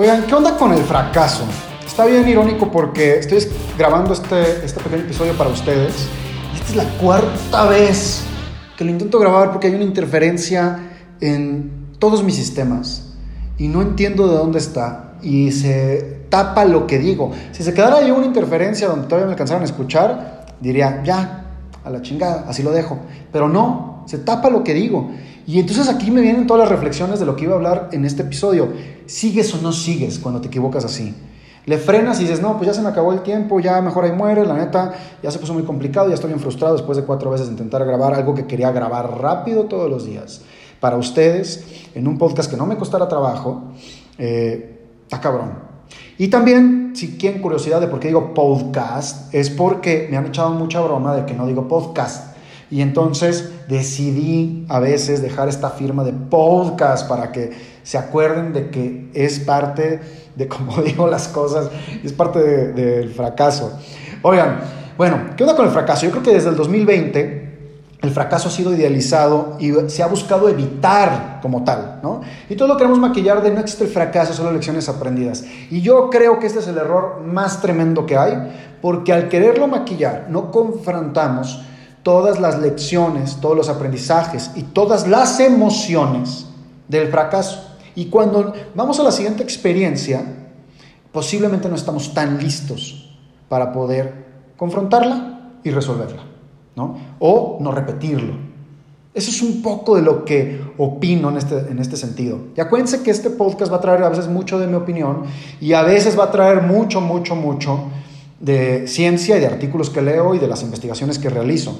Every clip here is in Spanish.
Oigan, ¿qué onda con el fracaso? Está bien irónico porque estoy grabando este, este pequeño episodio para ustedes. Y esta es la cuarta vez que lo intento grabar porque hay una interferencia en todos mis sistemas. Y no entiendo de dónde está. Y se tapa lo que digo. Si se quedara ahí una interferencia donde todavía me alcanzaran a escuchar, diría, ya, a la chingada, así lo dejo. Pero no, se tapa lo que digo. Y entonces aquí me vienen todas las reflexiones de lo que iba a hablar en este episodio. ¿Sigues o no sigues cuando te equivocas así? Le frenas y dices, no, pues ya se me acabó el tiempo, ya mejor ahí muere, la neta, ya se puso muy complicado, ya estoy bien frustrado después de cuatro veces de intentar grabar algo que quería grabar rápido todos los días. Para ustedes, en un podcast que no me costara trabajo, eh, está cabrón. Y también, si quieren curiosidad de por qué digo podcast, es porque me han echado mucha broma de que no digo podcast. Y entonces decidí a veces dejar esta firma de podcast para que se acuerden de que es parte de cómo digo las cosas, es parte del fracaso. Oigan, bueno, ¿qué onda con el fracaso? Yo creo que desde el 2020 el fracaso ha sido idealizado y se ha buscado evitar como tal, ¿no? Y todo lo queremos maquillar de no existe el fracaso, solo lecciones aprendidas. Y yo creo que este es el error más tremendo que hay, porque al quererlo maquillar no confrontamos todas las lecciones, todos los aprendizajes y todas las emociones del fracaso. Y cuando vamos a la siguiente experiencia, posiblemente no estamos tan listos para poder confrontarla y resolverla, ¿no? O no repetirlo. Eso es un poco de lo que opino en este, en este sentido. Y acuérdense que este podcast va a traer a veces mucho de mi opinión y a veces va a traer mucho, mucho, mucho de ciencia y de artículos que leo y de las investigaciones que realizo.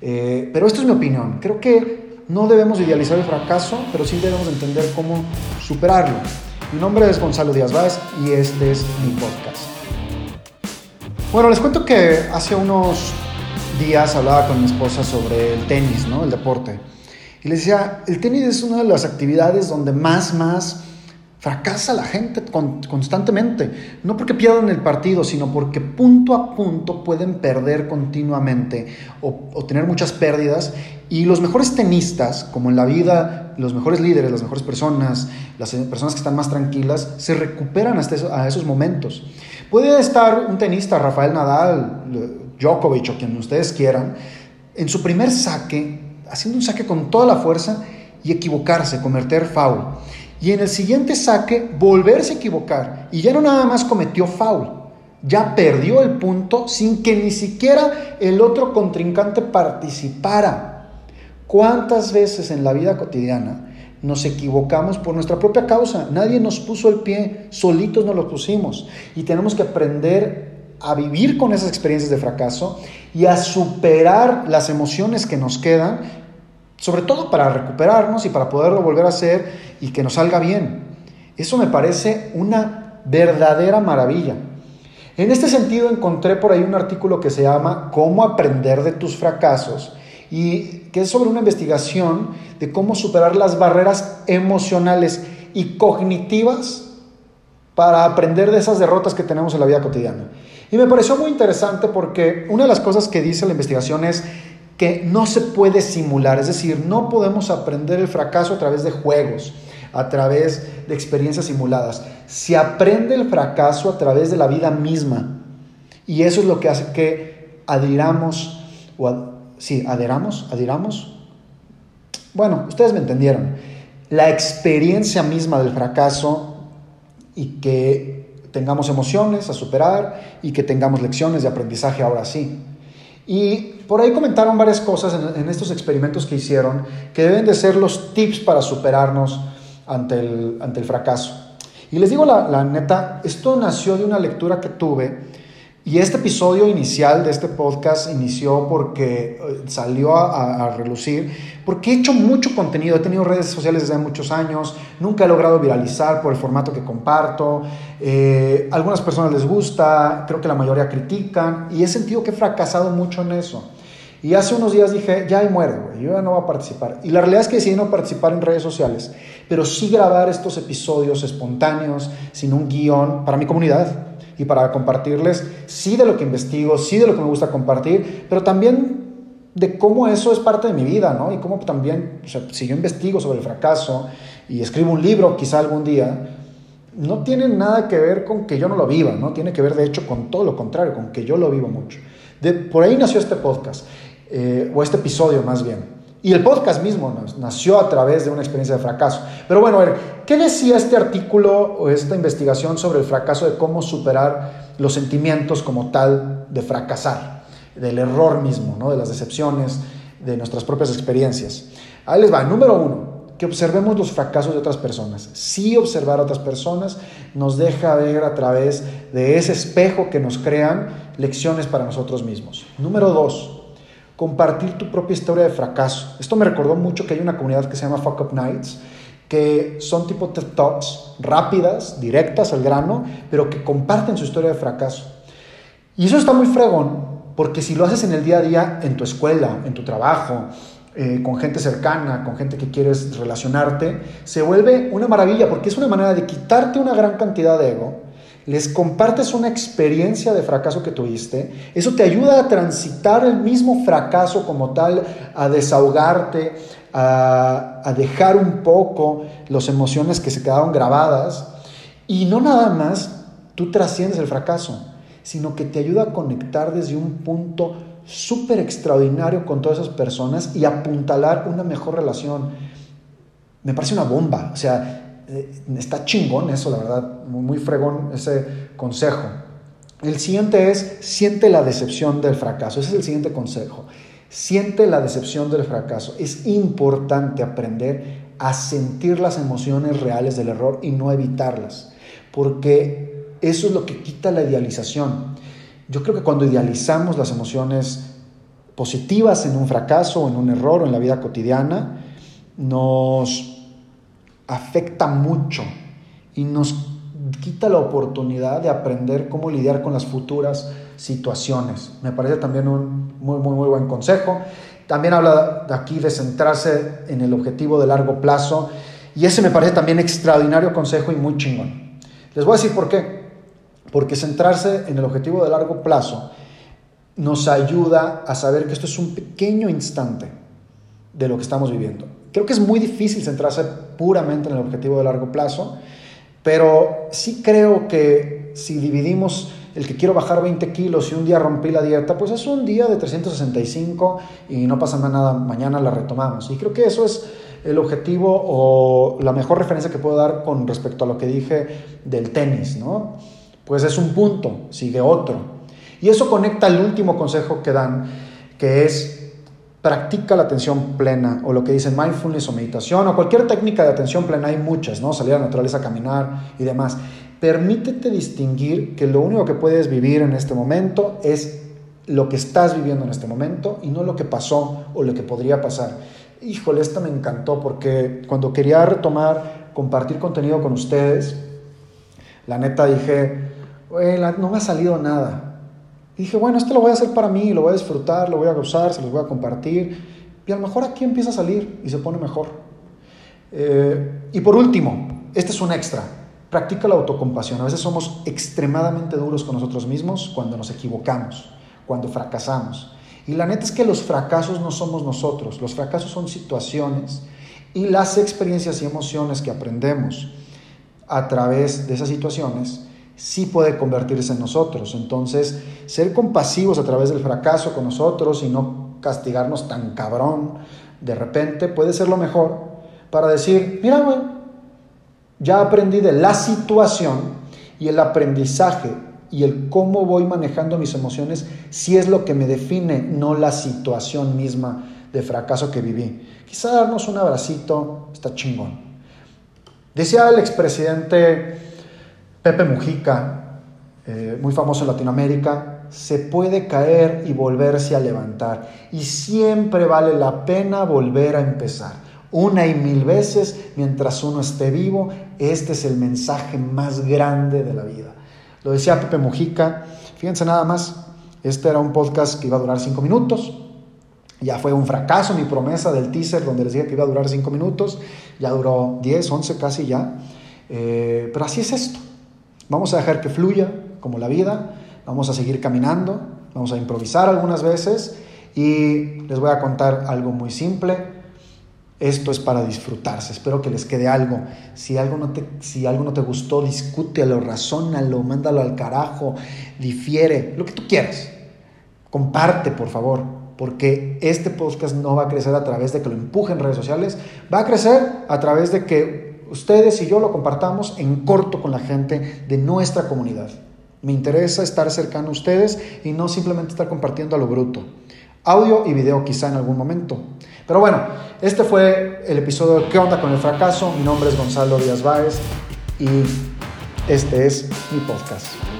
Eh, pero esto es mi opinión. Creo que no debemos idealizar el fracaso, pero sí debemos entender cómo superarlo. Mi nombre es Gonzalo Díaz Báez y este es mi podcast. Bueno, les cuento que hace unos días hablaba con mi esposa sobre el tenis, ¿no? El deporte. Y le decía, el tenis es una de las actividades donde más, más Fracasa la gente constantemente, no porque pierdan el partido, sino porque punto a punto pueden perder continuamente o, tener muchas pérdidas. Y los mejores tenistas, como en la vida, los mejores líderes, las mejores personas, las personas que están más tranquilas, se recuperan hasta a esos momentos. Puede estar un tenista, Rafael Nadal, Djokovic o quien ustedes quieran, en su primer saque, haciendo un saque con toda la fuerza y equivocarse, cometer foul y en el siguiente saque volverse a equivocar. Y ya no nada más cometió foul, ya perdió el punto sin que ni siquiera el otro contrincante participara. ¿Cuántas veces en la vida cotidiana nos equivocamos por nuestra propia causa? Nadie nos puso el pie, solitos nos lo pusimos. Y tenemos que aprender a vivir con esas experiencias de fracaso y a superar las emociones que nos quedan sobre todo para recuperarnos y para poderlo volver a hacer y que nos salga bien. Eso me parece una verdadera maravilla. En este sentido encontré por ahí un artículo que se llama Cómo aprender de tus fracasos y que es sobre una investigación de cómo superar las barreras emocionales y cognitivas para aprender de esas derrotas que tenemos en la vida cotidiana. Y me pareció muy interesante porque una de las cosas que dice la investigación es que no se puede simular, es decir, no podemos aprender el fracaso a través de juegos, a través de experiencias simuladas. Se aprende el fracaso a través de la vida misma. Y eso es lo que hace que adhiramos, o sí, adheramos, adhiramos. Bueno, ustedes me entendieron. La experiencia misma del fracaso y que tengamos emociones a superar y que tengamos lecciones de aprendizaje ahora sí. Y por ahí comentaron varias cosas en, estos experimentos que hicieron que deben de ser los tips para superarnos ante el, ante el fracaso. Y les digo la, la neta, esto nació de una lectura que tuve y este episodio inicial de este podcast inició porque eh, salió a, relucir, porque he hecho mucho contenido, he tenido redes sociales desde muchos años, nunca he logrado viralizar por el formato que comparto, eh, algunas personas les gusta, creo que la mayoría critican y he sentido que he fracasado mucho en eso. Y hace unos días dije, ya ahí muere, yo ya no voy a participar. Y la realidad es que decidí no participar en redes sociales, pero sí grabar estos episodios espontáneos, sin un guion, para mi comunidad y para compartirles sí de lo que investigo, sí de lo que me gusta compartir, pero también de cómo eso es parte de mi vida, ¿no? Y cómo también, si yo investigo sobre el fracaso y escribo un libro quizá algún día, no tiene nada que ver con que yo no lo viva, ¿no? Tiene que ver, de hecho, con todo lo contrario, con que yo lo vivo mucho. Por ahí nació este podcast, eh, o este episodio más bien. Y el podcast mismo nació a través de una experiencia de fracaso. Pero bueno, a ver, ¿qué decía este artículo o esta investigación sobre el fracaso de cómo superar los sentimientos como tal de fracasar, del error mismo, ¿no? de las decepciones, de nuestras propias experiencias? Ahí les va, número uno, que observemos los fracasos de otras personas. Sí observar a otras personas nos deja ver a través de ese espejo que nos crean lecciones para nosotros mismos. Número dos, compartir tu propia historia de fracaso. Esto me recordó mucho que hay una comunidad que se llama Fuck Up Nights, que son tipo TED Talks rápidas, directas al grano, pero que comparten su historia de fracaso. Y eso está muy fregón, porque si lo haces en el día a día, en tu escuela, en tu trabajo, eh, con gente cercana, con gente que quieres relacionarte, se vuelve una maravilla porque es una manera de quitarte una gran cantidad de ego, les compartes una experiencia de fracaso que tuviste, eso te ayuda a transitar el mismo fracaso como tal, a desahogarte, a, a dejar un poco las emociones que se quedaron grabadas y no nada más tú trasciendes el fracaso, sino que te ayuda a conectar desde un punto súper extraordinario con todas esas personas y apuntalar una mejor relación. Me parece una bomba, o sea, eh, está chingón eso, la verdad, muy fregón ese consejo. El siguiente es, siente la decepción del fracaso. Ese es el siguiente consejo. Siente la decepción del fracaso. Es importante aprender a sentir las emociones reales del error y no evitarlas, porque eso es lo que quita la idealización. Yo creo que cuando idealizamos las emociones positivas en un fracaso o en un error o en la vida cotidiana, nos afecta mucho y nos quita la oportunidad de aprender cómo lidiar con las futuras situaciones. Me parece también un muy, muy, muy buen consejo. También habla de aquí de centrarse en el objetivo de largo plazo y ese me parece también extraordinario consejo y muy chingón. Les voy a decir por qué. Porque centrarse en el objetivo de largo plazo nos ayuda a saber que esto es un pequeño instante de lo que estamos viviendo. Creo que es muy difícil centrarse puramente en el objetivo de largo plazo, pero sí creo que si dividimos el que quiero bajar 20 kilos y un día rompí la dieta, pues es un día de 365 y no pasa nada, mañana la retomamos. Y creo que eso es el objetivo o la mejor referencia que puedo dar con respecto a lo que dije del tenis, ¿no? Pues es un punto, sigue otro. Y eso conecta al último consejo que dan, que es practica la atención plena o lo que dicen mindfulness o meditación o cualquier técnica de atención plena, hay muchas, ¿no? Salir a la naturaleza, caminar y demás. Permítete distinguir que lo único que puedes vivir en este momento es lo que estás viviendo en este momento y no lo que pasó o lo que podría pasar. Híjole, esta me encantó porque cuando quería retomar, compartir contenido con ustedes, la neta dije, no me ha salido nada. Dije, bueno, esto lo voy a hacer para mí, lo voy a disfrutar, lo voy a gozar, se los voy a compartir. Y a lo mejor aquí empieza a salir y se pone mejor. Eh, y por último, este es un extra. Practica la autocompasión. A veces somos extremadamente duros con nosotros mismos cuando nos equivocamos, cuando fracasamos. Y la neta es que los fracasos no somos nosotros. Los fracasos son situaciones y las experiencias y emociones que aprendemos a través de esas situaciones sí puede convertirse en nosotros. Entonces, ser compasivos a través del fracaso con nosotros y no castigarnos tan cabrón de repente puede ser lo mejor para decir, mira, güey, ya aprendí de la situación y el aprendizaje y el cómo voy manejando mis emociones si es lo que me define, no la situación misma de fracaso que viví. Quizá darnos un abracito está chingón. Decía el expresidente Pepe Mujica, eh, muy famoso en Latinoamérica, se puede caer y volverse a levantar. Y siempre vale la pena volver a empezar. Una y mil veces mientras uno esté vivo, este es el mensaje más grande de la vida. Lo decía Pepe Mujica, fíjense nada más, este era un podcast que iba a durar cinco minutos, ya fue un fracaso mi promesa del teaser donde les dije que iba a durar cinco minutos, ya duró 10, 11 casi ya, eh, pero así es esto. Vamos a dejar que fluya como la vida, vamos a seguir caminando, vamos a improvisar algunas veces y les voy a contar algo muy simple. Esto es para disfrutarse. Espero que les quede algo. Si algo no te, si algo no te gustó, discútelo, razónalo, mándalo al carajo, difiere, lo que tú quieras. Comparte, por favor, porque este podcast no va a crecer a través de que lo empuje en redes sociales, va a crecer a través de que ustedes y yo lo compartamos en corto con la gente de nuestra comunidad. Me interesa estar cercano a ustedes y no simplemente estar compartiendo a lo bruto. Audio y video quizá en algún momento. Pero bueno, este fue el episodio de ¿Qué onda con el fracaso? Mi nombre es Gonzalo Díaz Báez y este es mi podcast.